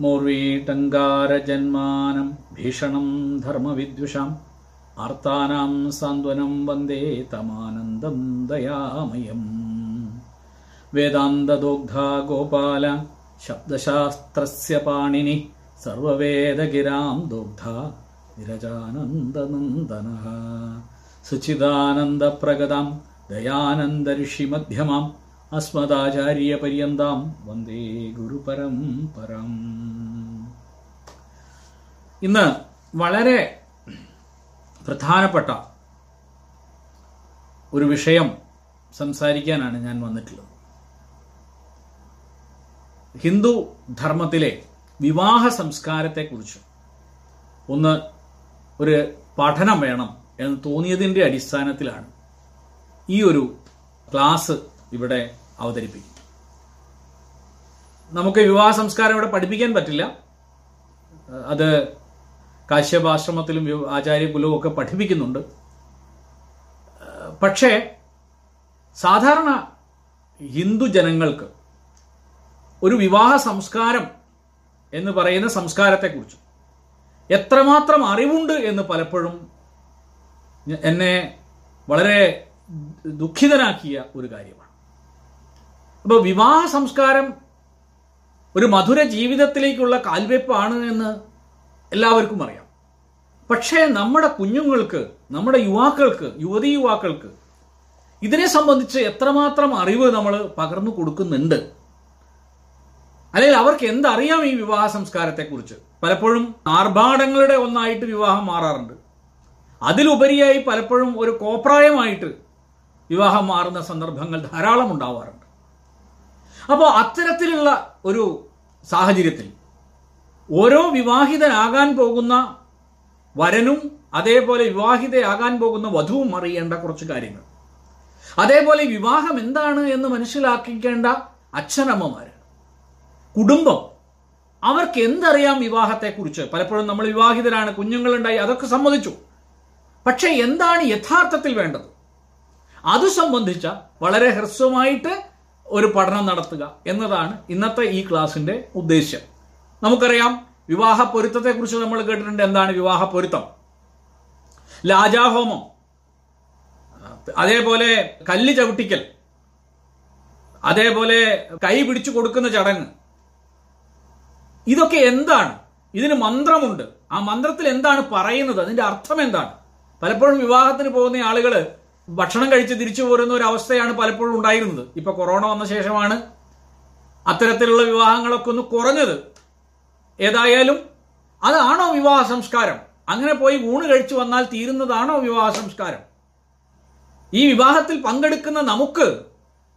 मोर्वीटङ्गारजन्मानम् भीषणम् धर्मविद्विषाम् आर्तानाम् सान्द्वनम् वन्दे तमानन्दम् दयामयम्। वेदान्तदोग्धा गोपाल शब्दशास्त्रस्य पाणिनि सर्ववेदगिराम् दोग्धा विरजानन्दनन्दनः शुचिदानन्दप्रगदाम् दयानन्दऋषिमध्यमाम् അസ്മദാചാര്യപര്യന്താം വന്ദേ ഗുരുപരംപരം ഇന്ന് വളരെ പ്രധാനപ്പെട്ട ഒരു വിഷയം സംസാരിക്കാനാണ് ഞാൻ വന്നിട്ടുള്ളത്. ഹിന്ദു ധർമ്മത്തിലെ വിവാഹ സംസ്കാരത്തെക്കുറിച്ച് ഒന്ന് ഒരു പഠനം വേണം എന്ന് തോന്നിയതിന്റെ അടിസ്ഥാനത്തിലാണ് ഈ ഒരു ക്ലാസ് ഇവിടെ അവതരിപ്പിക്കും. നമുക്ക് വിവാഹ സംസ്കാരം ഇവിടെ പഠിപ്പിക്കാൻ പറ്റില്ല. അത് കാശ്യപാശ്രമത്തിലും ആചാര്യകുലവും ഒക്കെ പഠിപ്പിക്കുന്നുണ്ട്. പക്ഷേ സാധാരണ ഹിന്ദു ജനങ്ങൾക്ക് ഒരു വിവാഹ സംസ്കാരം എന്ന് പറയുന്ന സംസ്കാരത്തെക്കുറിച്ച് എത്രമാത്രം അറിവുണ്ട് എന്ന് പലപ്പോഴും എന്നെ വളരെ ദുഃഖിതനാക്കിയ ഒരു കാര്യമാണ്. അപ്പോൾ വിവാഹ സംസ്കാരം ഒരു മധുര ജീവിതത്തിലേക്കുള്ള കാൽവെപ്പാണ് എന്ന് എല്ലാവർക്കും അറിയാം. പക്ഷേ നമ്മുടെ കുഞ്ഞുങ്ങൾക്ക് നമ്മുടെ യുവാക്കൾക്ക് യുവതി യുവാക്കൾക്ക് ഇതിനെ സംബന്ധിച്ച് എത്രമാത്രം അറിവ് നമ്മൾ പകർന്നു കൊടുക്കുന്നുണ്ട്? അല്ലെങ്കിൽ അവർക്ക് എന്തറിയാം ഈ വിവാഹ സംസ്കാരത്തെക്കുറിച്ച് പലപ്പോഴും ആർഭാടങ്ങളുടെ ഒന്നായിട്ട് വിവാഹം മാറാറുണ്ട്. അതിലുപരിയായി പലപ്പോഴും ഒരു കോപ്രായമായിട്ട് വിവാഹം മാറുന്ന സന്ദർഭങ്ങൾ ധാരാളം ഉണ്ടാവാറുണ്ട്. അപ്പോൾ അത്തരത്തിലുള്ള ഒരു സാഹചര്യത്തിൽ ഓരോ വിവാഹിതനാകാൻ പോകുന്ന വരനും അതേപോലെ വിവാഹിതയാകാൻ പോകുന്ന വധുവും അറിയേണ്ട കുറച്ച് കാര്യങ്ങൾ. അതേപോലെ വിവാഹം എന്താണ് എന്ന് മനസ്സിലാക്കിക്കേണ്ട അച്ഛനമ്മമാർ കുടുംബം അവർക്ക് എന്തറിയാം വിവാഹത്തെക്കുറിച്ച്? പലപ്പോഴും നമ്മൾ വിവാഹിതരാണ് കുഞ്ഞുങ്ങളുണ്ടായി അതൊക്കെ സമ്മതിച്ചു. പക്ഷേ എന്താണ് യഥാർത്ഥത്തിൽ വേണ്ടത്? അത് സംബന്ധിച്ച വളരെ ഹ്രസ്വമായിട്ട് ഒരു പഠനം നടത്തുക എന്നതാണ് ഇന്നത്തെ ഈ ക്ലാസിന്റെ ഉദ്ദേശ്യം. നമുക്കറിയാം വിവാഹ പൊരുത്തത്തെക്കുറിച്ച് നമ്മൾ കേട്ടിട്ടുണ്ട്. എന്താണ് വിവാഹ പൊരുത്തം? ലാജാഹോമം. അതേപോലെ കല്ല് ചവിട്ടിക്കൽ. അതേപോലെ കൈ പിടിച്ചു കൊടുക്കുന്ന ചടങ്ങ്. ഇതൊക്കെ എന്താണ്? ഇതിന് മന്ത്രമുണ്ട്. ആ മന്ത്രത്തിൽ എന്താണ് പറയുന്നത്? അതിന്റെ അർത്ഥം എന്താണ്? പലപ്പോഴും വിവാഹത്തിന് പോകുന്ന ആളുകൾ ഭക്ഷണം കഴിച്ച് തിരിച്ചു പോരുന്ന ഒരു അവസ്ഥയാണ് പലപ്പോഴും ഉണ്ടായിരുന്നത്. ഇപ്പൊ കൊറോണ വന്ന ശേഷമാണ് അത്തരത്തിലുള്ള വിവാഹങ്ങളൊക്കെ ഒന്ന് കുറഞ്ഞത്. ഏതായാലും അതാണോ വിവാഹ സംസ്കാരം? അങ്ങനെ പോയി ഊണ് കഴിച്ചു വന്നാൽ തീരുന്നതാണോ വിവാഹ സംസ്കാരം? ഈ വിവാഹത്തിൽ പങ്കെടുക്കുന്ന നമുക്ക്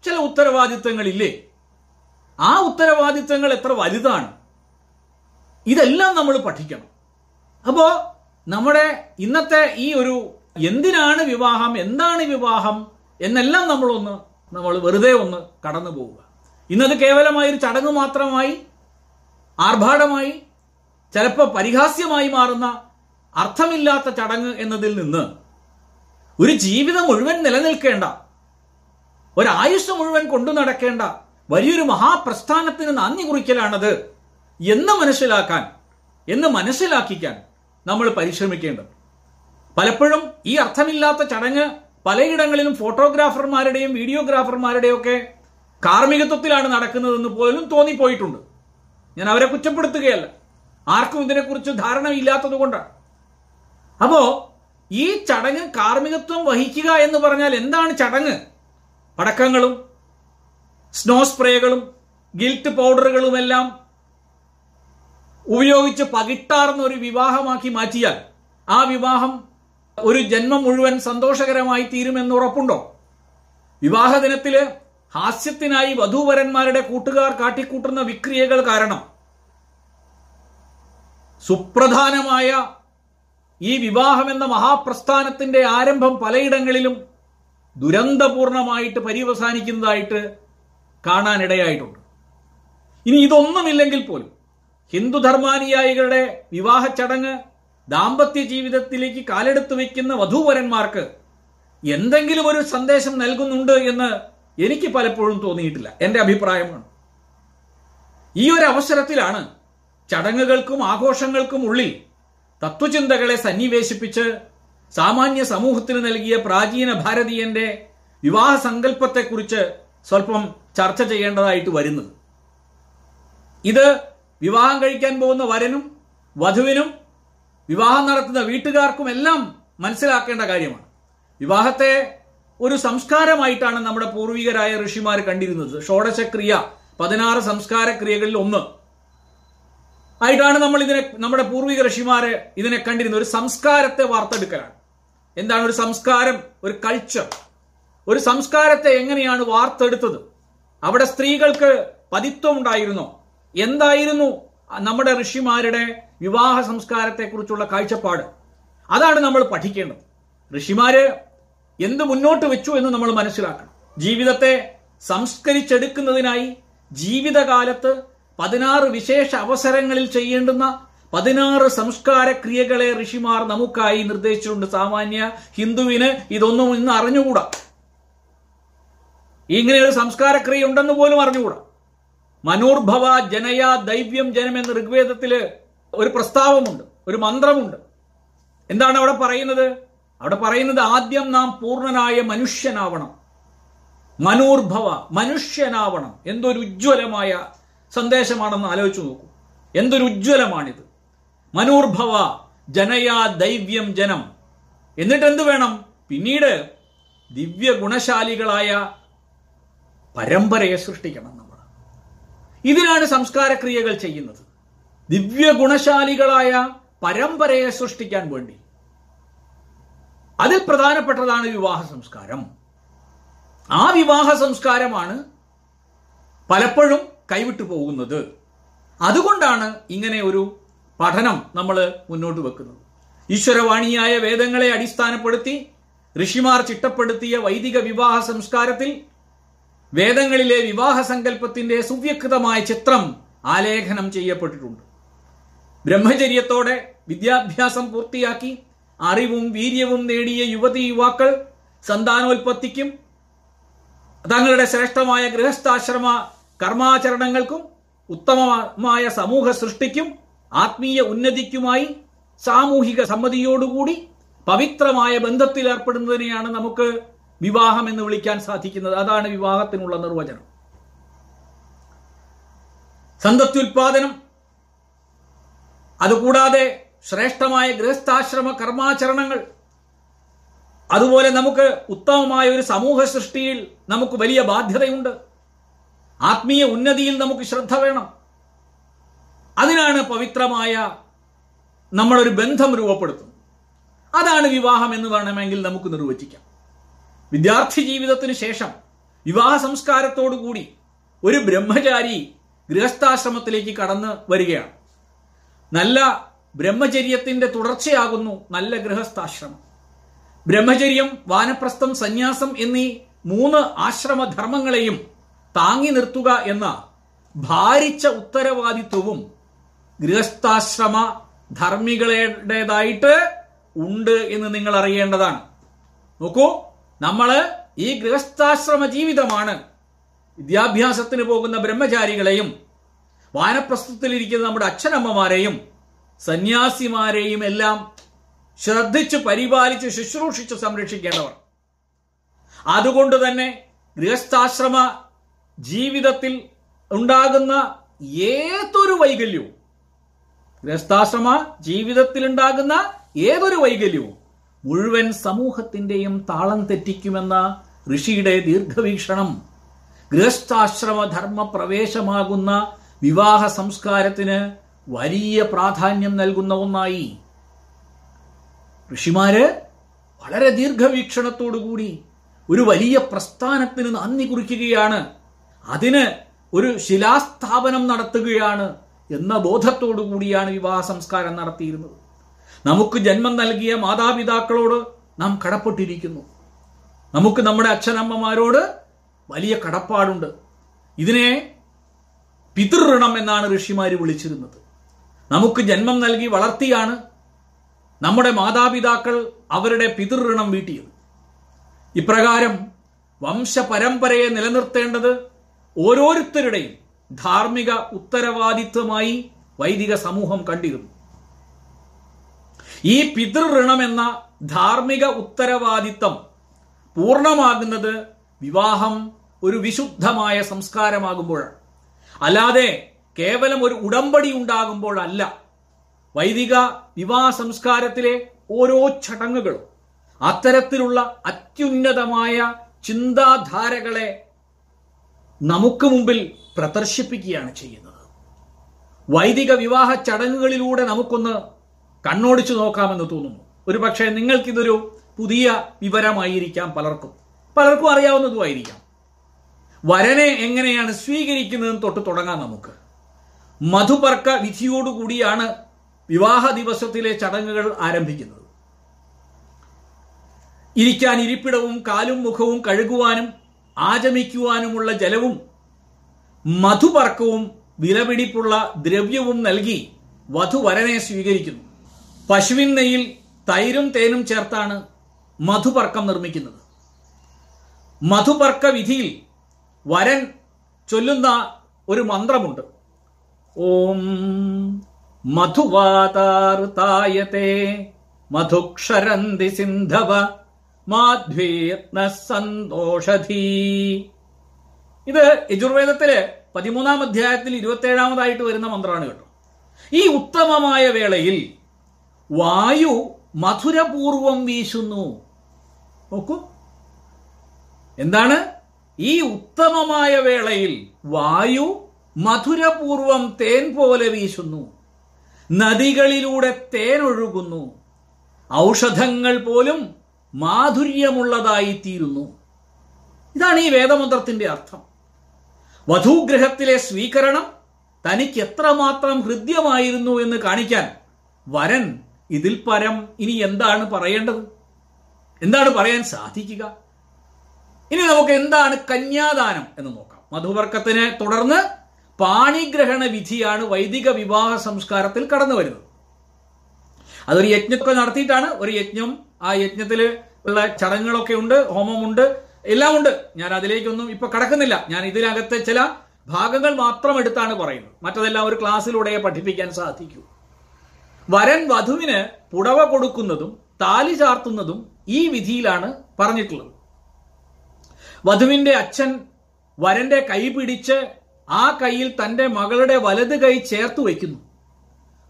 ചില ഉത്തരവാദിത്തങ്ങളില്ലേ? ആ ഉത്തരവാദിത്തങ്ങൾ എത്ര വലുതാണ്? ഇതെല്ലാം നമ്മൾ പഠിക്കണം. അപ്പോ നമ്മുടെ ഇന്നത്തെ ഈ ഒരു എന്തിനാണ് വിവാഹം? എന്താണ് വിവാഹം? എന്നെല്ലാം നമ്മളൊന്ന് നമ്മൾ വെറുതെ ഒന്ന് കടന്നു പോവുക. ഇന്നത് കേവലമായ ഒരു ചടങ്ങ് മാത്രമായി ആർഭാടമായി ചിലപ്പോൾ പരിഹാസ്യമായി മാറുന്ന അർത്ഥമില്ലാത്ത ചടങ്ങ് എന്നതിൽ നിന്ന് ഒരു ജീവിതം മുഴുവൻ നിലനിൽക്കേണ്ട ഒരായുസ് മുഴുവൻ കൊണ്ടു നടക്കേണ്ട വലിയൊരു മഹാപ്രസ്ഥാനത്തിന് നന്ദി കുറിക്കലാണത് എന്ന് മനസ്സിലാക്കാൻ എന്ന് മനസ്സിലാക്കിക്കാൻ നമ്മൾ പരിശ്രമിക്കേണ്ടത്. പലപ്പോഴും ഈ അർത്ഥമില്ലാത്ത ചടങ്ങ് പലയിടങ്ങളിലും ഫോട്ടോഗ്രാഫർമാരുടെയും വീഡിയോഗ്രാഫർമാരുടെയും ഒക്കെ കാർമ്മികത്വത്തിലാണ് നടക്കുന്നതെന്ന് പോലും തോന്നിപ്പോയിട്ടുണ്ട്. ഞാൻ അവരെ കുറ്റപ്പെടുത്തുകയല്ല. ആർക്കും ഇതിനെക്കുറിച്ച് ധാരണയില്ലാത്തത് കൊണ്ടാണ് അപ്പോ ഈ ചടങ്ങ് കാർമ്മികത്വം വഹിക്കുക എന്ന് പറഞ്ഞാൽ എന്താണ് ചടങ്ങ്? പടക്കങ്ങളും സ്നോ സ്പ്രേകളും ഗിൽറ്റ് പൗഡറുകളുമെല്ലാം ഉപയോഗിച്ച് പകിട്ടാർന്ന ഒരു വിവാഹമാക്കി മാറ്റിയാൽ ആ വിവാഹം ഒരു ജന്മം മുഴുവൻ സന്തോഷകരമായി തീരുമെന്ന് ഉറപ്പുണ്ടോ? വിവാഹ ദിനത്തിൽ ഹാസ്യത്തിനായി വധൂവരന്മാരുടെ കൂട്ടുകാർ കാട്ടിക്കൂട്ടുന്ന വിക്രിയകൾ കാരണം. സുപ്രധാനമായ ഈ വിവാഹം എന്ന മഹാപ്രസ്ഥാനത്തിന്റെ ആരംഭം പലയിടങ്ങളിലും ദുരന്തപൂർണമായിട്ട് പര്യവസാനിക്കുന്നതായിട്ട് കാണാനിടയായിട്ടുണ്ട്. ഇനി ഇതൊന്നുമില്ലെങ്കിൽ പോലും ഹിന്ദു ധർമാനുയായികളുടെ വിവാഹ ചടങ്ങ് ദാമ്പത്യ ജീവിതത്തിലേക്ക് കാലെടുത്ത് വയ്ക്കുന്ന വധൂവരന്മാർക്ക് എന്തെങ്കിലും ഒരു സന്ദേശം നൽകുന്നുണ്ട് എന്ന് എനിക്ക് പലപ്പോഴും തോന്നിയിട്ടില്ല. എന്റെ അഭിപ്രായമാണ്. ഈ ഒരു അവസരത്തിലാണ് ചടങ്ങുകൾക്കും ആഘോഷങ്ങൾക്കും ഉള്ളിൽ തത്വചിന്തകളെ സന്നിവേശിപ്പിച്ച് സാമാന്യ സമൂഹത്തിന് നൽകിയ പ്രാചീന ഭാരതീയന്റെ വിവാഹ സങ്കല്പത്തെക്കുറിച്ച് സ്വല്പം ചർച്ച ചെയ്യേണ്ടതായിട്ട് വരുന്നത്. ഇത് വിവാഹം കഴിക്കാൻ പോകുന്ന വരനും വധുവിനും വിവാഹം നടത്തുന്ന വീട്ടുകാർക്കും എല്ലാം മനസ്സിലാക്കേണ്ട കാര്യമാണ്. വിവാഹത്തെ ഒരു സംസ്കാരമായിട്ടാണ് നമ്മുടെ പൂർവികരായ ഋഷിമാർ കണ്ടിരുന്നത്. ഷോഡശക്രിയ പതിനാറ് സംസ്കാര ക്രിയകളിൽ ഒന്ന്. ആയിട്ടാണ് നമ്മൾ ഇതിനെ നമ്മുടെ പൂർവിക ഋഷിമാരെ ഇതിനെ കണ്ടിരുന്നത്. ഒരു സംസ്കാരത്തെ വാർത്തെടുക്കലാണ്. എന്താണ് ഒരു സംസ്കാരം? ഒരു കൾച്ചർ ഒരു സംസ്കാരത്തെ എങ്ങനെയാണ് വാർത്തെടുത്തത്? അവിടെ സ്ത്രീകൾക്ക് പതിത്വം ഉണ്ടായിരുന്നോ? എന്തായിരുന്നു നമ്മുടെ ഋഷിമാരുടെ വിവാഹ സംസ്കാരത്തെക്കുറിച്ചുള്ള കാഴ്ചപ്പാട്. അതാണ് നമ്മൾ പഠിക്കേണ്ടത്. ഋഷിമാര് എന്ത് മുന്നോട്ട് വെച്ചു എന്ന് നമ്മൾ മനസ്സിലാക്കണം. ജീവിതത്തെ സംസ്കരിച്ചെടുക്കുന്നതിനായി ജീവിതകാലത്ത് പതിനാറ് വിശേഷ അവസരങ്ങളിൽ ചെയ്യേണ്ടുന്ന പതിനാറ് സംസ്കാര ക്രിയകളെ ഋഷിമാർ നമുക്കായി നിർദ്ദേശിച്ചിട്ടുണ്ട്. സാമാന്യ ഹിന്ദുവിന് ഇതൊന്നും ഇന്ന് അറിഞ്ഞുകൂടാ. ഇങ്ങനെ ഒരു സംസ്കാര ക്രിയ ഉണ്ടെന്ന് പോലും അറിഞ്ഞുകൂടാ. മനോർഭവ ജനയ ദൈവ്യം ജനം എന്ന ഋഗ്വേദത്തിൽ ഒരു പ്രസ്താവമുണ്ട് ഒരു മന്ത്രമുണ്ട്. എന്താണ് അവിടെ പറയുന്നത്? അവിടെ പറയുന്നത് ആദ്യം നാം പൂർണനായ മനുഷ്യനാവണം. മനോർഭവ മനുഷ്യനാവണം. എന്തൊരു ഉജ്ജ്വലമായ സന്ദേശമാണെന്ന് ആലോചിച്ചു നോക്കൂ. എന്തൊരു ഉജ്ജ്വലമാണിത്. മനോർഭവ ജനയാ ദൈവ്യം ജനം. എന്നിട്ട് എന്ത് വേണം? പിന്നീട് ദിവ്യ ഗുണശാലികളായ പരമ്പരയെ സൃഷ്ടിക്കണം ഇതിനാണ് സംസ്കാരക്രിയകൾ ചെയ്യുന്നത്. ദിവ്യ ഗുണശാലികളായ പരമ്പരയെ സൃഷ്ടിക്കാൻ വേണ്ടി. അതിൽ പ്രധാനപ്പെട്ടതാണ് വിവാഹ സംസ്കാരം. ആ വിവാഹ സംസ്കാരമാണ് പലപ്പോഴും കൈവിട്ടു പോകുന്നത്. അതുകൊണ്ടാണ് ഇങ്ങനെ ഒരു പഠനം നമ്മൾ മുന്നോട്ട് വെക്കുന്നത്. ഈശ്വരവാണിയായ വേദങ്ങളെ അടിസ്ഥാനപ്പെടുത്തി ഋഷിമാർ ചിട്ടപ്പെടുത്തിയ വൈദിക വിവാഹ സംസ്കാരത്തിൽ വേദങ്ങളിലെ വിവാഹ സങ്കല്പത്തിന്റെ സുവ്യക്തമായ ചിത്രം ആലേഖനം ചെയ്യപ്പെട്ടിട്ടുണ്ട്. ബ്രഹ്മചര്യത്തോടെ വിദ്യാഭ്യാസം പൂർത്തിയാക്കി അറിവും വീര്യവും നേടിയ യുവതി യുവാക്കൾ സന്താനോൽപത്തിക്കും തങ്ങളുടെ ശ്രേഷ്ഠമായ ഗൃഹസ്ഥാശ്രമ കർമാചരണങ്ങൾക്കും ഉത്തമമായ സമൂഹ സൃഷ്ടിക്കും ആത്മീയ ഉന്നതിക്കുമായി സാമൂഹിക സമ്മതിയോടുകൂടി പവിത്രമായ ബന്ധത്തിൽ ഏർപ്പെടുന്നതിനെയാണ് നമുക്ക് വിവാഹം എന്ന് വിളിക്കാൻ സാധിക്കുന്നത് അതാണ് വിവാഹത്തിനുള്ള നിർവചനം. സന്തത്യുൽപാദനം അതുകൂടാതെ ശ്രേഷ്ഠമായ ഗൃഹസ്ഥാശ്രമ കർമാചരണങ്ങൾ അതുപോലെ നമുക്ക് ഉത്തമമായ ഒരു സമൂഹ സൃഷ്ടിയിൽ നമുക്ക് വലിയ ബാധ്യതയുണ്ട്. ആത്മീയ ഉന്നതിയിൽ നമുക്ക് ശ്രദ്ധ വേണം. അതിനാണ് പവിത്രമായ നമ്മളൊരു ബന്ധം രൂപപ്പെടുത്തുന്നത്. അതാണ് വിവാഹം എന്ന് വേണമെങ്കിൽ നമുക്ക് നിർവചിക്കാം. വിദ്യാർത്ഥി ജീവിതത്തിന് ശേഷം വിവാഹ സംസ്കാരത്തോടുകൂടി ഒരു ബ്രഹ്മചാരി ഗൃഹസ്ഥാശ്രമത്തിലേക്ക് കടന്നു വരികയാണ്. നല്ല ബ്രഹ്മചര്യത്തിന്റെ തുടർച്ചയാകുന്നു നല്ല ഗൃഹസ്ഥാശ്രമം. ബ്രഹ്മചര്യം വാനപ്രസ്ഥം സന്യാസം എന്നീ മൂന്ന് ആശ്രമധർമ്മങ്ങളെയും താങ്ങി നിർത്തുക എന്ന ഭാരിച്ച ഉത്തരവാദിത്വവും ഗൃഹസ്ഥാശ്രമ ധർമ്മികളുടേതായിട്ട് ഉണ്ട് എന്ന് നിങ്ങൾ അറിയേണ്ടതാണ് നോക്കൂ നമ്മൾ ഈ ഗൃഹസ്ഥാശ്രമ ജീവിതമാണ്. വിദ്യാഭ്യാസത്തിന് പോകുന്ന ബ്രഹ്മചാരികളെയും വാനപ്രസ്ഥത്തിലിരിക്കുന്ന നമ്മുടെ അച്ഛനമ്മമാരെയും സന്യാസിമാരെയും എല്ലാം ശ്രദ്ധിച്ച് പരിപാലിച്ച് ശുശ്രൂഷിച്ച് സംരക്ഷിക്കേണ്ടവർ. അതുകൊണ്ട് തന്നെ ഗൃഹസ്ഥാശ്രമ ജീവിതത്തിൽ ഉണ്ടാകുന്ന ഏതൊരു വൈകല്യവും ഗൃഹസ്ഥാശ്രമ ജീവിതത്തിൽ ഉണ്ടാകുന്ന ഏതൊരു വൈകല്യവും മുഴുവൻ സമൂഹത്തിന്റെയും താളം തെറ്റിക്കുമെന്ന ഋഷിയുടെ ദീർഘവീക്ഷണം ഗൃഹസ്ഥാശ്രമ ധർമ്മ പ്രവേശമാകുന്ന വിവാഹ സംസ്കാരത്തിന് വലിയ പ്രാധാന്യം നൽകുന്ന ഒന്നായി. ഋഷിമാര് വളരെ ദീർഘവീക്ഷണത്തോടുകൂടി ഒരു വലിയ പ്രസ്ഥാനത്തിന് നന്ദി കുറിക്കുകയാണ്. അതിന് ഒരു ശിലാസ്ഥാപനം നടത്തുകയാണ് എന്ന ബോധത്തോടു കൂടിയാണ് വിവാഹ സംസ്കാരം നടത്തിയിരുന്നത്. നമുക്ക് ജന്മം നൽകിയ മാതാപിതാക്കളോട് നാം കടപ്പെട്ടിരിക്കുന്നു. നമുക്ക് നമ്മുടെ അച്ഛനമ്മമാരോട് വലിയ കടപ്പാടുണ്ട്. ഇതിനെ പിതൃഋണം എന്നാണ് ഋഷിമാർ വിളിച്ചിരുന്നത്. നമുക്ക് ജന്മം നൽകി വളർത്തിയാണ് നമ്മുടെ മാതാപിതാക്കൾ അവരുടെ പിതൃഋണം വീട്ടിയത്. ഇപ്രകാരം വംശപരമ്പരയെ നിലനിർത്തേണ്ടത് ഓരോരുത്തരുടെയും ധാർമ്മിക ഉത്തരവാദിത്വമായി വൈദിക സമൂഹം കണ്ടിരുന്നു. ഈ പിതൃഋണം എന്ന ധാർമ്മിക ഉത്തരവാദിത്തം പൂർണമാകുന്നത് വിവാഹം ഒരു വിശുദ്ധമായ സംസ്കാരമാകുമ്പോഴാണ്. അല്ലാതെ കേവലം ഒരു ഉടമ്പടി ഉണ്ടാകുമ്പോഴല്ല. വൈദിക വിവാഹ സംസ്കാരത്തിലെ ഓരോ ചടങ്ങുകളും അത്തരത്തിലുള്ള അത്യുന്നതമായ ചിന്താധാരകളെ നമുക്ക് മുമ്പിൽ പ്രദർശിപ്പിക്കുകയാണ് ചെയ്യുന്നത്. വൈദിക വിവാഹ ചടങ്ങുകളിലൂടെ നമുക്കൊന്ന് കണ്ണോടിച്ചു നോക്കാമെന്ന് തോന്നുന്നു. ഒരു പക്ഷേ നിങ്ങൾക്കിതൊരു പുതിയ വിവരമായിരിക്കാം പലർക്കും. പലർക്കും അറിയാവുന്നതുമായിരിക്കാം. വരനെ എങ്ങനെയാണ് സ്വീകരിക്കുന്നതെന്ന് തൊട്ട് തുടങ്ങാം നമുക്ക്. മധുപർക്ക വിധിയോടുകൂടിയാണ് വിവാഹ ദിവസത്തിലെ ചടങ്ങുകൾ ആരംഭിക്കുന്നത്. ഇരിക്കാൻ ഇരിപ്പിടവും കാലും മുഖവും കഴുകുവാനും ആചമിക്കുവാനുമുള്ള ജലവും മധുപർക്കവും വിലപിടിപ്പുള്ള ദ്രവ്യവും നൽകി വധുവരനെ സ്വീകരിക്കുന്നു. പശുവിൻ നെയ്യിൽ തൈരും തേനും ചേർത്താണ് മധുപർക്കം നിർമ്മിക്കുന്നത്. മധുപർക്ക വിധിയിൽ വരൻ ചൊല്ലുന്ന ഒരു മന്ത്രമുണ്ട്. ഓം മധുവാതാർത്തായത്തെ മധുക്ഷരന്തി സിന്ധവ മാധ്വേത്ന സന്തോഷധീ. ഇത് യജുർവേദത്തിൽ പതിമൂന്നാം അധ്യായത്തിൽ ഇരുപത്തേഴാമതായിട്ട് വരുന്ന മന്ത്രമാണ് കേട്ടോ. ഈ ഉത്തമമായ വേളയിൽ വായു മധുരപൂർവം വീശുന്നു. നോക്കൂ. എന്താണ്? ഈ ഉത്തമമായ വേളയിൽ വായു മധുരപൂർവം തേൻ പോലെ വീശുന്നു. നദികളിലൂടെ തേൻ ഒഴുകുന്നു. ഔഷധങ്ങൾ പോലും മാധുര്യമുള്ളതായി തീരുന്നു ഇതാണ് ഈ വേദമന്ത്രത്തിന്റെ അർത്ഥം. വധൂഗ്രഹത്തിലെ സ്വീകരണം തനിക്ക് എത്രമാത്രം ഹൃദ്യമായിരുന്നു എന്ന് കാണിക്കാൻ വരൻ ഇതിൽ പരം ഇനി എന്താണ് പറയേണ്ടത്? എന്താണ് പറയാൻ സാധിക്കുക? ഇനി നമുക്ക് എന്താണ് കന്യാദാനം എന്ന് നോക്കാം. മധുവർക്കത്തിനെ തുടർന്ന് പാണിഗ്രഹണ വിധിയാണ് വൈദിക വിവാഹ സംസ്കാരത്തിൽ കടന്നു വരുന്നത്. അതൊരു യജ്ഞമൊക്കെ നടത്തിയിട്ടാണ്. ഒരു യജ്ഞം ആ യജ്ഞത്തിൽ ഉള്ള ചടങ്ങുകളൊക്കെ ഉണ്ട് ഹോമമുണ്ട് എല്ലാം ഉണ്ട്. ഞാൻ അതിലേക്കൊന്നും ഇപ്പൊ കടക്കുന്നില്ല. ഞാൻ ഇതിനകത്തെ ചില ഭാഗങ്ങൾ മാത്രം എടുത്താണ് പറയുന്നത്. മറ്റതെല്ലാം ഒരു ക്ലാസ്സിലൂടെ പഠിപ്പിക്കാൻ സാധിക്കൂ. വരൻ വധുവിന് പുടവ കൊടുക്കുന്നതും താലി ചാർത്തുന്നതും ഈ വിധിയിലാണ് പറഞ്ഞിട്ടുള്ളത്. വധുവിന്റെ അച്ഛൻ വരന്റെ കൈ പിടിച്ച് ആ കൈയിൽ തന്റെ മകളുടെ വലത് കൈ ചേർത്ത് വയ്ക്കുന്നു.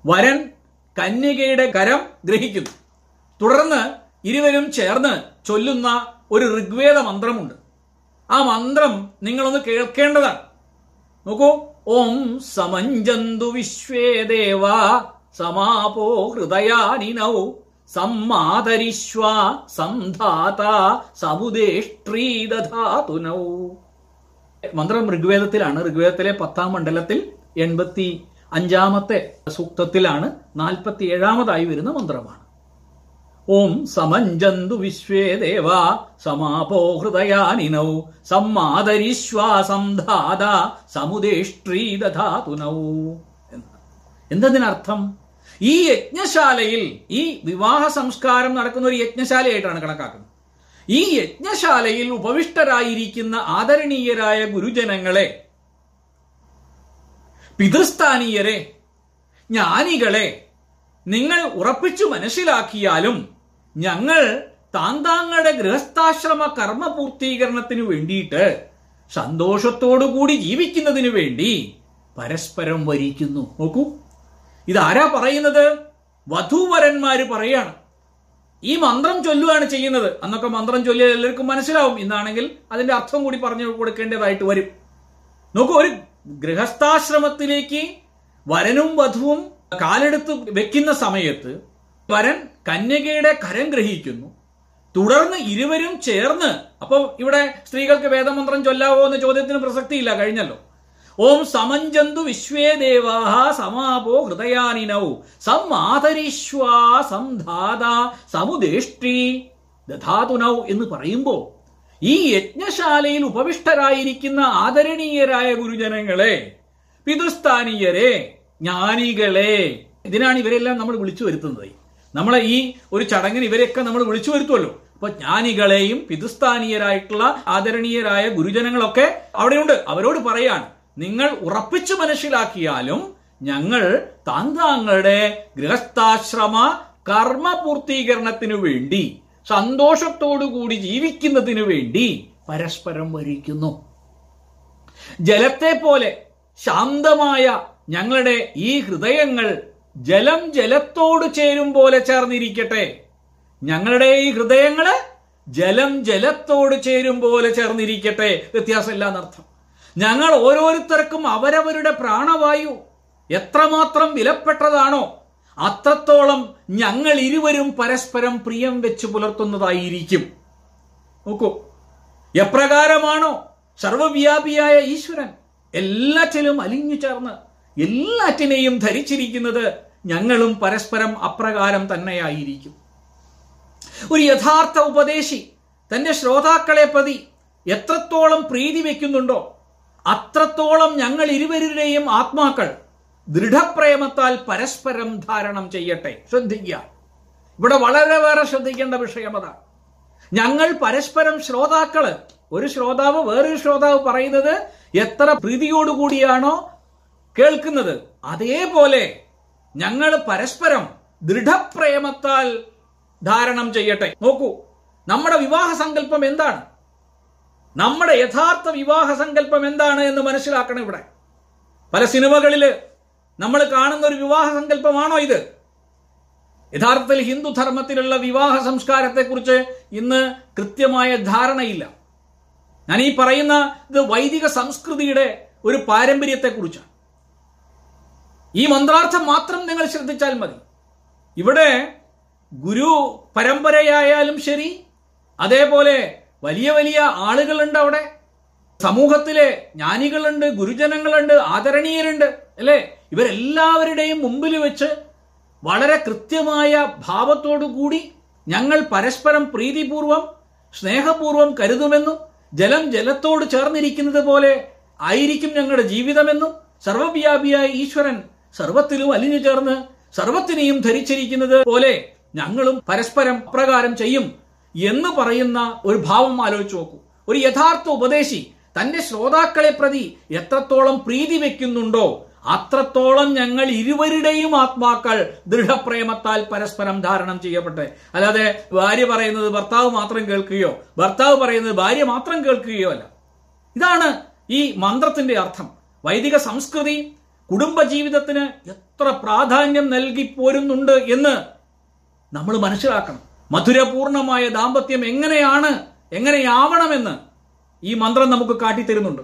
വരൻ കന്യകയുടെ കരം ഗ്രഹിക്കുന്നു. തുടർന്ന് ഇരുവരും ചേർന്ന് ചൊല്ലുന്ന ഒരു ഋഗ്വേദ മന്ത്രമുണ്ട്. ആ മന്ത്രം നിങ്ങളൊന്ന് കേൾക്കേണ്ടതാണ്. നോക്കൂ ഓം സമഞ്ജന്തു വിശ്വേ ദേവ സമാപോ ഹൃദയാനിനൗ സമ്മാതരിശ്വ സന്ധാത സമുദേഷ്ട്രീദധാതുനൗ. മന്ത്രം ഋഗ്വേദത്തിലാണ്. ഋഗ്വേദത്തിലെ പത്താം മണ്ഡലത്തിൽ എൺപത്തി അഞ്ചാമത്തെ സൂക്തത്തിലാണ് നാൽപ്പത്തി ഏഴാമതായി വരുന്ന മന്ത്രമാണ്. ഓം സമഞ്ജന്തു വിശ്വേ ദേവ സമാപോ ഹൃദയാനിനൗ സമ്മാതരിശ്വാസം സമുദേഷ്ട്രീ ദാതുനൗ എന്തതിനർത്ഥം ഈ യജ്ഞശാലയിൽ ഈ വിവാഹ സംസ്കാരം നടക്കുന്ന ഒരു യജ്ഞശാലയായിട്ടാണ് കണക്കാക്കുന്നത്. ഈ യജ്ഞശാലയിൽ ഉപവിഷ്ടരായിരിക്കുന്ന ആദരണീയരായ ഗുരുജനങ്ങളെ പിതൃസ്ഥാനീയരെ ജ്ഞാനികളെ നിങ്ങൾ ഉറപ്പിച്ചു മനസ്സിലാക്കിയാലും ഞങ്ങൾ താന്താങ്ങളുടെ ഗൃഹസ്ഥാശ്രമ കർമ്മ പൂർത്തീകരണത്തിന് വേണ്ടിയിട്ട് സന്തോഷത്തോടുകൂടി ജീവിക്കുന്നതിന് വേണ്ടി പരസ്പരം വരിക്കുന്നു. നോക്കൂ. ഇതാരാ പറയുന്നത്? വധൂവരന്മാര് പറയാണ്. ഈ മന്ത്രം ചൊല്ലുകയാണ് ചെയ്യുന്നത്. അന്നൊക്കെ മന്ത്രം ചൊല്ലിയാൽ എല്ലാവർക്കും മനസ്സിലാവും. ഇന്നാണെങ്കിൽ അതിന്റെ അർത്ഥം കൂടി പറഞ്ഞു കൊടുക്കേണ്ടതായിട്ട് വരും. നോക്കൂ ഒരു ഗൃഹസ്ഥാശ്രമത്തിലേക്ക് വരനും വധുവും കാലെടുത്ത് വെക്കുന്ന സമയത്ത് വരൻ കന്യകയുടെ കരം ഗ്രഹിക്കുന്നു. തുടർന്ന് ഇരുവരും ചേർന്ന് അപ്പൊ ഇവിടെ സ്ത്രീകൾക്ക് വേദമന്ത്രം ചൊല്ലാവോ എന്ന ചോദ്യത്തിന് പ്രസക്തിയില്ല കഴിഞ്ഞല്ലോ. ഓം സമഞ്ജന്തു ദേവാഹ സമാപോ ഹൃദയാനിനൗ. സം ആദരീശ്വാ സം ധാത സമുദേഷ്ടി ദധാതുനൗ എന്ന് പറയുമ്പോൾ ഈ യജ്ഞശാലയിൽ ഉപവിഷ്ടരായിരിക്കുന്ന ആദരണീയരായ ഗുരുജനങ്ങളെ പിതൃസ്ഥാനീയരെ ജ്ഞാനികളെ ഇതിനാണ് ഇവരെല്ലാം നമ്മൾ വിളിച്ചു വരുത്തുന്നത്. നമ്മളെ ഈ ഒരു ചടങ്ങിന് ഇവരെയൊക്കെ നമ്മൾ വിളിച്ചു വരുത്തുമല്ലോ അപ്പൊ ജ്ഞാനികളെയും പിതൃസ്ഥാനീയരായിട്ടുള്ള ആദരണീയരായ ഗുരുജനങ്ങളൊക്കെ അവിടെയുണ്ട്. അവരോട് പറയാണ് നിങ്ങൾ ഉറപ്പിച്ചു മനസ്സിലാക്കിയാലും ഞങ്ങൾ താന്താങ്ങളുടെ ഗൃഹസ്ഥാശ്രമ കർമ്മ പൂർത്തീകരണത്തിനു വേണ്ടി സന്തോഷത്തോടുകൂടി ജീവിക്കുന്നതിനു വേണ്ടി പരസ്പരം വരിക്കുന്നു. ജലത്തെ പോലെ ശാന്തമായ ഞങ്ങളുടെ ഈ ഹൃദയങ്ങൾ ജലം ജലത്തോട് ചേരും പോലെ ചേർന്നിരിക്കട്ടെ. ഞങ്ങളുടെ ഈ ഹൃദയങ്ങൾ ജലം ജലത്തോട് ചേരും പോലെ ചേർന്നിരിക്കട്ടെ. വ്യത്യാസമില്ല എന്നർത്ഥം ഞങ്ങൾ ഓരോരുത്തർക്കും അവരവരുടെ പ്രാണവായു എത്രമാത്രം വിലപ്പെട്ടതാണോ അത്രത്തോളം ഞങ്ങൾ ഇരുവരും പരസ്പരം പ്രിയം വെച്ച് പുലർത്തുന്നതായിരിക്കും. നോക്കൂ എപ്രകാരമാണോ സർവവ്യാപിയായ ഈശ്വരൻ എല്ലാറ്റിലും അലിഞ്ഞു ചേർന്ന് എല്ലാറ്റിനെയും ധരിച്ചിരിക്കുന്നത് ഞങ്ങളും പരസ്പരം അപ്രകാരം തന്നെയായിരിക്കും. ഒരു യഥാർത്ഥ ഉപദേശി തന്റെ ശ്രോതാക്കളെ പ്രതി എത്രത്തോളം പ്രീതി വെക്കുന്നുണ്ടോ അത്രത്തോളം ഞങ്ങൾ ഇരുവരുടെയും ആത്മാക്കൾ ദൃഢപ്രേമത്താൽ പരസ്പരം ധാരണം ചെയ്യട്ടെ. ശ്രദ്ധിക്കുക. ഇവിടെ വളരെ വേറെ ശ്രദ്ധിക്കേണ്ട വിഷയം അതാണ് ഞങ്ങൾ പരസ്പരം ശ്രോതാക്കൾ. ഒരു ശ്രോതാവ് വേറൊരു ശ്രോതാവ് പറയുന്നത് എത്ര പ്രീതിയോടുകൂടിയാണോ കേൾക്കുന്നത്. അതേപോലെ ഞങ്ങൾ പരസ്പരം ദൃഢപ്രേമത്താൽ ധാരണം ചെയ്യട്ടെ. നോക്കൂ നമ്മുടെ വിവാഹ സങ്കല്പം എന്താണ്? നമ്മുടെ യഥാർത്ഥ വിവാഹ സങ്കല്പം എന്താണ് എന്ന് മനസ്സിലാക്കണം ഇവിടെ. പല സിനിമകളിൽ നമ്മൾ കാണുന്ന ഒരു വിവാഹ സങ്കല്പമാണോ ഇത്? യഥാർത്ഥത്തിൽ ഹിന്ദു ധർമ്മത്തിലുള്ള വിവാഹ സംസ്കാരത്തെക്കുറിച്ച് ഇന്ന് കൃത്യമായ ധാരണയില്ല. ഞാൻ ഈ പറയുന്ന ഇത് വൈദിക സംസ്കൃതിയുടെ ഒരു പാരമ്പര്യത്തെക്കുറിച്ചാണ്. ഈ മന്ത്രാർത്ഥം മാത്രം നിങ്ങൾ ശ്രദ്ധിച്ചാൽ മതി. ഇവിടെ ഗുരു പരമ്പരയായാലും ശരി അതേപോലെ വലിയ വലിയ ആളുകളുണ്ട് അവിടെ. സമൂഹത്തിലെ ജ്ഞാനികളുണ്ട് ഗുരുജനങ്ങളുണ്ട് ആദരണീയരുണ്ട് അല്ലേ? ഇവരെല്ലാവരുടെയും മുമ്പിൽ വെച്ച് വളരെ കൃത്യമായ ഭാവത്തോടു കൂടി ഞങ്ങൾ പരസ്പരം പ്രീതിപൂർവം സ്നേഹപൂർവം കരുതുമെന്നും ജലം ജലത്തോട് ചേർന്നിരിക്കുന്നത് പോലെ ആയിരിക്കും ഞങ്ങളുടെ ജീവിതമെന്നും സർവവ്യാപിയായ ഈശ്വരൻ സർവത്തിലും അലിഞ്ഞു ചേർന്ന് സർവത്തിനെയും ധരിച്ചിരിക്കുന്നത് പോലെ ഞങ്ങളും പരസ്പരം അപ്രകാരം ചെയ്യും. എന്ന് പറയുന്ന ഒരു ഭാവം ആലോചിച്ച് നോക്കൂ. ഒരു യഥാർത്ഥ ഉപദേശി തന്റെ ശ്രോതാക്കളെ പ്രതി എത്രത്തോളം പ്രീതി വെക്കുന്നുണ്ടോ അത്രത്തോളം ഞങ്ങൾ ഇരുവരുടെയും ആത്മാക്കൾ ദൃഢപ്രേമത്താൽ പരസ്പരം ധാരണം ചെയ്യപ്പെട്ടെ. അല്ലാതെ ഭാര്യ പറയുന്നത് ഭർത്താവ് മാത്രം കേൾക്കുകയോ ഭർത്താവ് പറയുന്നത് ഭാര്യ മാത്രം കേൾക്കുകയോ അല്ല. ഇതാണ് ഈ മന്ത്രത്തിന്റെ അർത്ഥം. വൈദിക സംസ്കൃതി കുടുംബജീവിതത്തിന് എത്ര പ്രാധാന്യം നൽകി പോരുന്നുണ്ട് എന്ന് നമ്മൾ മനസ്സിലാക്കണം. മധുരപൂർണമായ ദാമ്പത്യം എങ്ങനെയാണ് എങ്ങനെയാവണമെന്ന് ഈ മന്ത്രം നമുക്ക് കാട്ടിത്തരുന്നുണ്ട്.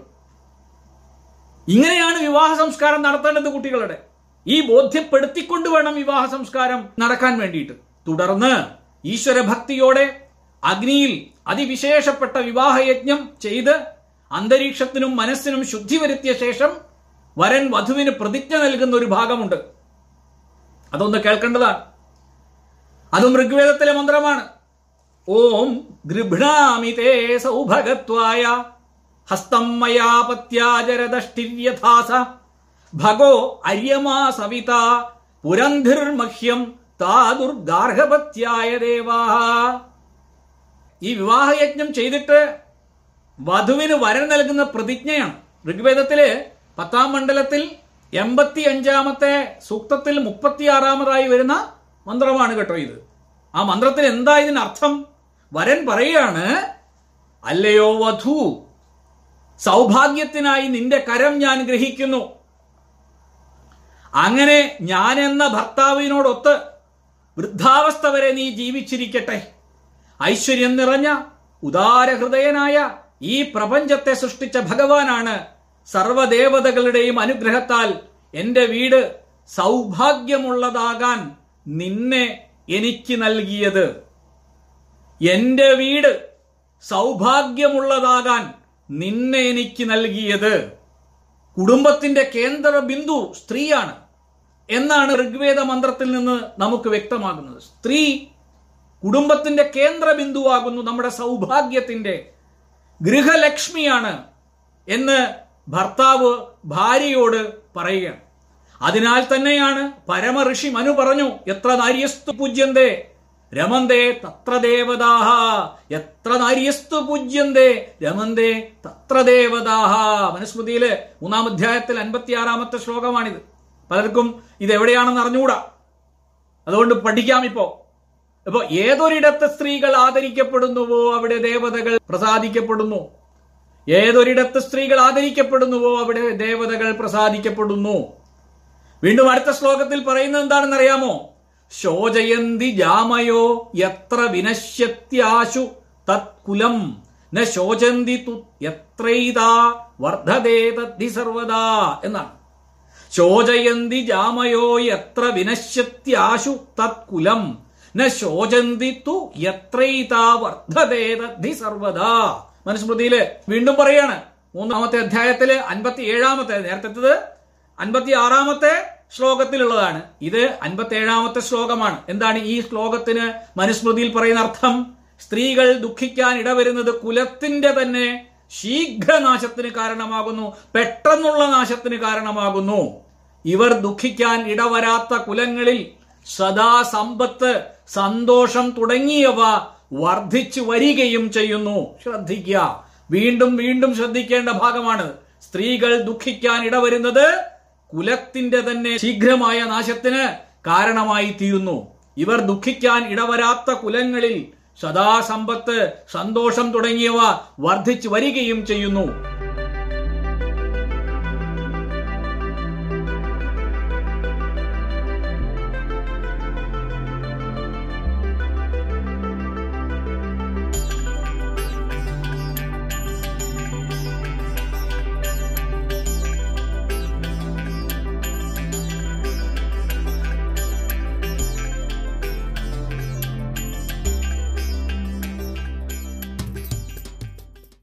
ഇങ്ങനെയാണ് വിവാഹ സംസ്കാരം നടത്തേണ്ടത് കുട്ടികളുടെ. ഈ ബോധ്യപ്പെടുത്തിക്കൊണ്ട് വേണം വിവാഹ സംസ്കാരം നടക്കാൻ വേണ്ടിയിട്ട്. തുടർന്ന് ഈശ്വരഭക്തിയോടെ അഗ്നിയിൽ അതിവിശേഷപ്പെട്ട വിവാഹയജ്ഞം ചെയ്ത് അന്തരീക്ഷത്തിനും മനസ്സിനും ശുദ്ധി വരുത്തിയ ശേഷം വരൻ വധുവിന് പ്രതിജ്ഞ നൽകുന്ന ഒരു ഭാഗമുണ്ട്. അതൊന്ന് കേൾക്കേണ്ടതാണ്. അതും ഋഗ്വേദത്തിലെ മന്ത്രമാണ്. ഓം ഗൃഭ്ണാമിതേ സൗഭഗത്വായ ഹസ്തം മയാപത്യാചരദഷ്ടിര്യഥാസ ഭഗോ അര്യമാ സവിത പുരന്ധിർമഹ്യം താദുർഗാർഹപത്യായ ദേവാ ഈ വിവാഹയജ്ഞം ചെയ്തിട്ട് വധുവിന് വരൻ നൽകുന്ന പ്രതിജ്ഞയാണ്. ഋഗ്വേദത്തിലെ പത്താം മണ്ഡലത്തിൽ എൺപത്തി അഞ്ചാമത്തെ സൂക്തത്തിൽ മുപ്പത്തിയാറാമതായി വരുന്ന മന്ത്രമാണ് കേട്ടോ ഇത്. ആ മന്ത്രത്തിൽ എന്താ ഇതിനർത്ഥം? വരൻ പറയാണ് അല്ലയോ വധു സൗഭാഗ്യത്തിനായി നിന്റെ കരം ഞാൻ ഗ്രഹിക്കുന്നു. അങ്ങനെ ഞാൻ എന്ന ഭർത്താവിനോടൊത്ത് വൃദ്ധാവസ്ഥ വരെ നീ ജീവിച്ചിരിക്കട്ടെ. ഐശ്വര്യം നിറഞ്ഞ ഉദാരഹൃദയനായ ഈ പ്രപഞ്ചത്തെ സൃഷ്ടിച്ച ഭഗവാനാണ് സർവദേവതകളുടെയും അനുഗ്രഹത്താൽ എന്റെ വീട് സൗഭാഗ്യമുള്ളതാകാൻ നിന്നെ എനിക്ക് നൽകിയത് എന്റെ വീട് സൗഭാഗ്യമുള്ളതാകാൻ നിന്നെ എനിക്ക് നൽകിയത് കുടുംബത്തിന്റെ കേന്ദ്ര ബിന്ദു സ്ത്രീയാണ് എന്നാണ് ഋഗ്വേദ മന്ത്രത്തിൽ നിന്ന് നമുക്ക് വ്യക്തമാകുന്നത്. സ്ത്രീ കുടുംബത്തിന്റെ കേന്ദ്ര ബിന്ദുവാകുന്നു നമ്മുടെ സൗഭാഗ്യത്തിന്റെ ഗൃഹലക്ഷ്മിയാണ് എന്ന് ഭർത്താവ് ഭാര്യയോട് പറയുകയാണ്. അതിനാൽ തന്നെയാണ് പരമഋഷി മനു പറഞ്ഞു എത്ര നാര്യസ്തു പൂജ്യന്തേ? രമന്തേ തത്ര ദേവതാഹ. എത്ര നാര്യസ്തു പൂജ്യന്തേ? രമന്തേ തത്ര ദേവതാഹ. മനുസ്മൃതിയിലെ മൂന്നാം അധ്യായത്തിൽ അൻപത്തിയാറാമത്തെ ശ്ലോകമാണിത്. പലർക്കും ഇത് എവിടെയാണെന്ന് അറിഞ്ഞുകൂടാ? അതുകൊണ്ട് പഠിക്കാം ഇപ്പോ. ഇപ്പോ ഏതൊരിടത്ത് സ്ത്രീകൾ ആദരിക്കപ്പെടുന്നുവോ അവിടെ ദേവതകൾ പ്രസാദിക്കപ്പെടുന്നു? ഏതൊരിടത്ത് സ്ത്രീകൾ ആദരിക്കപ്പെടുന്നുവോ അവിടെ ദേവതകൾ പ്രസാദിക്കപ്പെടുന്നു? വീണ്ടും അടുത്ത ശ്ലോകത്തിൽ പറയുന്നത് എന്താണെന്നറിയാമോ? ശോചയന്തി ജാമയോ എത്ര വിനശ്യത്യാശു തത്കുലം. ന ശോചന്തി തു എത്രൈതാ വർദ്ധതേ തദ്ധി സർവദാ എന്നാണ്. ശോചയന്തി ജാമയോ എത്ര വിനശ്യത്യാശു തത്കുലം. ന ശോചന്തി തു എത്രൈതാ വർദ്ധതേ തദ്ധി സർവദാ. മനുസ്മൃതിയിൽ വീണ്ടും പറയാണ്. മൂന്നാമത്തെ അധ്യായത്തിൽ അൻപത്തി ഏഴാമത്തെ നേരത്തെ അൻപത്തി ആറാമത്തെ ശ്ലോകത്തിലുള്ളതാണ്. ഇത് അൻപത്തി ഏഴാമത്തെ ശ്ലോകമാണ്. എന്താണ് ഈ ശ്ലോകത്തിന് മനുസ്മൃതിയിൽ പറയുന്ന അർത്ഥം? സ്ത്രീകൾ ദുഃഖിക്കാൻ ഇടവരുന്നത് കുലത്തിന്റെ തന്നെ ശീഘ്രനാശത്തിന് കാരണമാകുന്നു പെട്ടെന്നുള്ള നാശത്തിന് കാരണമാകുന്നു. ഇവർ ദുഃഖിക്കാൻ ഇടവരാത്ത കുലങ്ങളിൽ സദാ സമ്പത്ത് സന്തോഷം തുടങ്ങിയവ വർദ്ധിച്ചു വരികയും ചെയ്യുന്നു. ശ്രദ്ധിക്കുക. വീണ്ടും വീണ്ടും ശ്രദ്ധിക്കേണ്ട ഭാഗമാണ്. സ്ത്രീകൾ ദുഃഖിക്കാൻ ഇടവരുന്നത് കുലത്തിന്റെ തന്നെ ശീഘ്രമായ നാശത്തിന് കാരണമായി തീരുന്നു ഇവർ ദുഃഖിക്കാൻ ഇടവരാത്ത കുലങ്ങളിൽ സദാസമ്പത്ത് സന്തോഷം തുടങ്ങിയവ വർദ്ധിച്ചു വരികയും ചെയ്യുന്നു.